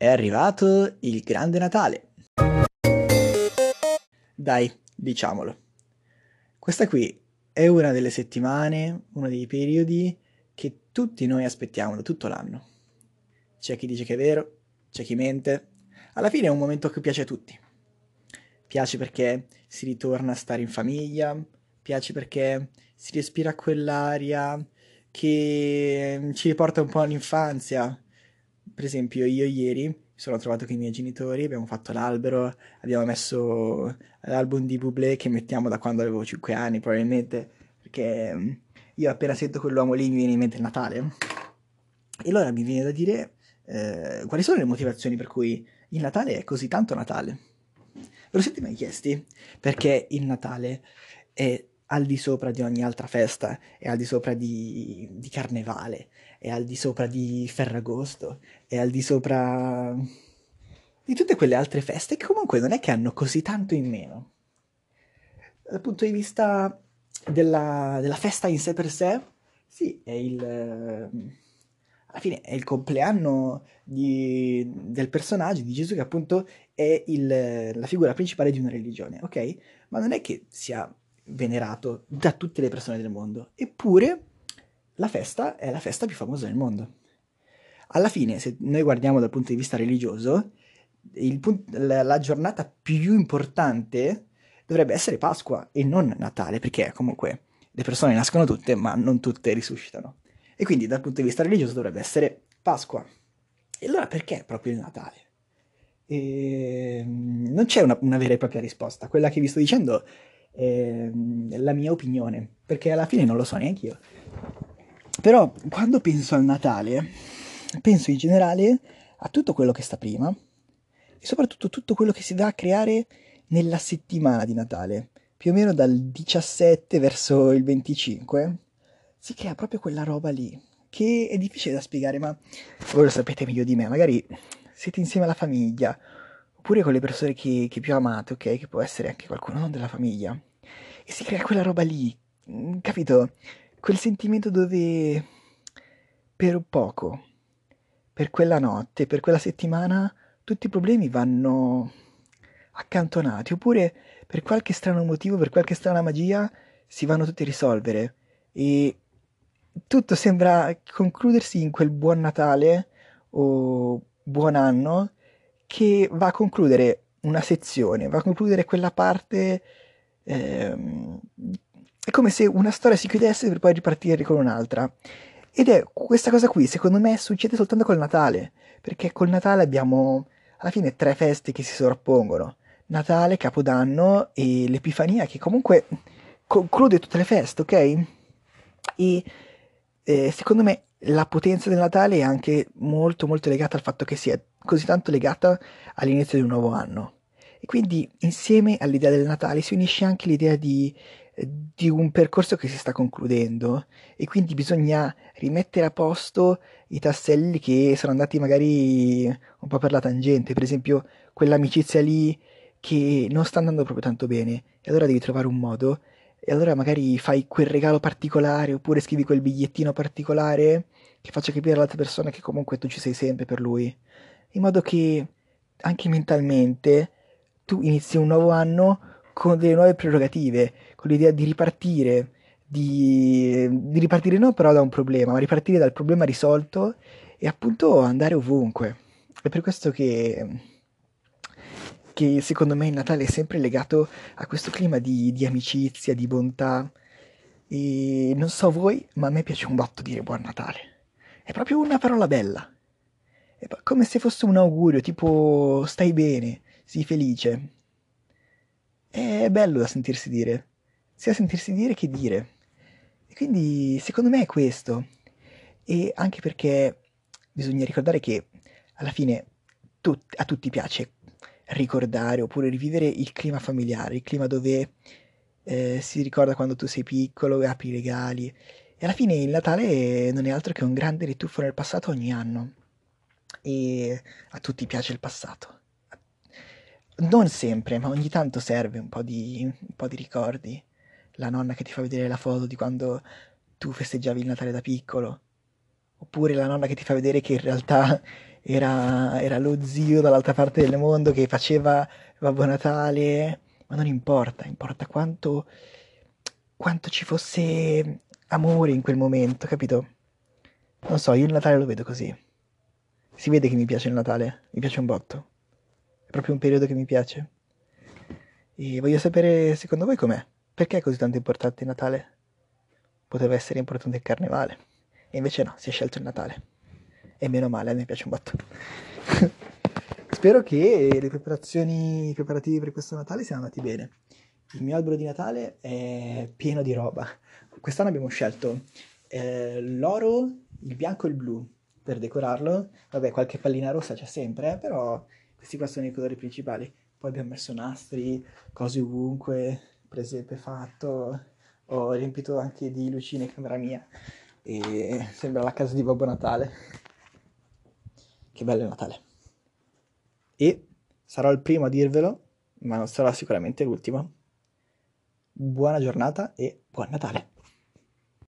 È arrivato il grande Natale. Dai, diciamolo. Questa qui è una delle settimane, uno dei periodi che tutti noi aspettiamo da tutto l'anno. C'è chi dice che è vero, c'è chi mente. Alla fine è un momento che piace a tutti. Piace perché si ritorna a stare in famiglia, piace perché si respira quell'aria che ci riporta un po' all'infanzia. Per esempio, io ieri sono trovato con i miei genitori, abbiamo fatto l'albero, abbiamo messo l'album di Bublé che mettiamo da quando avevo 5 anni, probabilmente, perché io appena sento quell'uomo lì mi viene in mente il Natale. E allora mi viene da dire eh, quali sono le motivazioni per cui il Natale è così tanto Natale. Ve lo siete mai chiesti? Perché il Natale è al di sopra di ogni altra festa, è al di sopra di, di Carnevale, è al di sopra di Ferragosto, è al di sopra di tutte quelle altre feste che comunque non è che hanno così tanto in meno. Dal punto di vista della, della festa in sé per sé, sì, è il... alla fine è il compleanno di, del personaggio di Gesù che appunto è il, la figura principale di una religione, ok? Ma non è che sia venerato da tutte le persone del mondo, eppure la festa è la festa più famosa del mondo. Alla fine, se noi guardiamo dal punto di vista religioso, punt- la, giornata più importante dovrebbe essere Pasqua e non Natale, perché comunque le persone nascono tutte, ma non tutte risuscitano. E quindi dal punto di vista religioso dovrebbe essere Pasqua. E allora perché proprio il Natale? E... Non c'è una, una, vera e propria risposta. Quella che vi sto dicendo è la mia opinione, perché alla fine non lo so neanche io. Però quando penso al Natale, penso in generale a tutto quello che sta prima e soprattutto tutto quello che si va a creare nella settimana di Natale, più o meno dal 17 verso il 25, si crea proprio quella roba lì, che è difficile da spiegare, ma voi lo sapete meglio di me, magari siete insieme alla famiglia, oppure con le persone che, che più amate, ok? Che può essere anche qualcuno non della famiglia, e si crea quella roba lì, mm, capito? Quel sentimento dove per poco, per quella notte, per quella settimana, tutti i problemi vanno accantonati, oppure per qualche strano motivo, per qualche strana magia, si vanno tutti a risolvere e tutto sembra concludersi in quel buon Natale o buon anno che va a concludere una sezione, va a concludere quella parte. Ehm, è come se una storia si chiudesse per poi ripartire con un'altra. Ed è questa cosa qui, secondo me, succede soltanto col Natale, perché col Natale abbiamo alla fine tre feste che si sovrappongono. Natale, Capodanno e l'Epifania che comunque conclude tutte le feste, ok? E eh, secondo me la potenza del Natale è anche molto molto legata al fatto che sia così tanto legata all'inizio di un nuovo anno. E quindi insieme all'idea del Natale si unisce anche l'idea di, di un percorso che si sta concludendo. E quindi bisogna rimettere a posto i tasselli che sono andati magari un po' per la tangente, per esempio quell'amicizia lì che non sta andando proprio tanto bene. E allora devi trovare un modo. E allora magari fai quel regalo particolare oppure scrivi quel bigliettino particolare che faccia capire all'altra persona che comunque tu ci sei sempre per lui, in modo che anche mentalmente tu inizi un nuovo anno con delle nuove prerogative, con l'idea di ripartire, di, di ripartire non però da un problema, ma ripartire dal problema risolto e appunto andare ovunque. È per questo che che secondo me il Natale è sempre legato a questo clima di, di amicizia, di bontà. E non so voi, ma a me piace un botto dire buon Natale. È proprio una parola bella. È come se fosse un augurio, tipo stai bene, sii felice. È bello da sentirsi dire, sia sentirsi dire che dire. E quindi secondo me è questo. E anche perché bisogna ricordare che alla fine tut- a tutti piace ricordare oppure rivivere il clima familiare, il clima dove eh, si ricorda quando tu sei piccolo e apri i regali. E alla fine il Natale non è altro che un grande rituffo nel passato ogni anno. E a tutti piace il passato. Non sempre, ma ogni tanto serve un po' di, un po' di ricordi. La nonna che ti fa vedere la foto di quando tu festeggiavi il Natale da piccolo. Oppure la nonna che ti fa vedere che in realtà era, era lo zio dall'altra parte del mondo che faceva Babbo Natale, ma non importa, importa quanto, quanto ci fosse amore in quel momento, capito? Non so, io il Natale lo vedo così. Si vede che mi piace il Natale, mi piace un botto. È proprio un periodo che mi piace. E voglio sapere, secondo voi com'è? Perché è così tanto importante il Natale? Poteva essere importante il Carnevale. E invece no, si è scelto il Natale. E meno male, a me piace un botto. Spero che le preparazioni, i preparativi per questo Natale siano andati bene. Il mio albero di Natale è pieno di roba. Quest'anno abbiamo scelto eh, l'oro, il bianco e il blu per decorarlo. Vabbè, qualche pallina rossa c'è sempre, eh, però questi qua sono i colori principali. Poi abbiamo messo nastri, cose ovunque, presepe fatto. Ho riempito anche di lucine in camera mia e sembra la casa di Babbo Natale. Che bello il Natale. E sarò il primo a dirvelo, ma non sarò sicuramente l'ultimo. Buona giornata e buon Natale.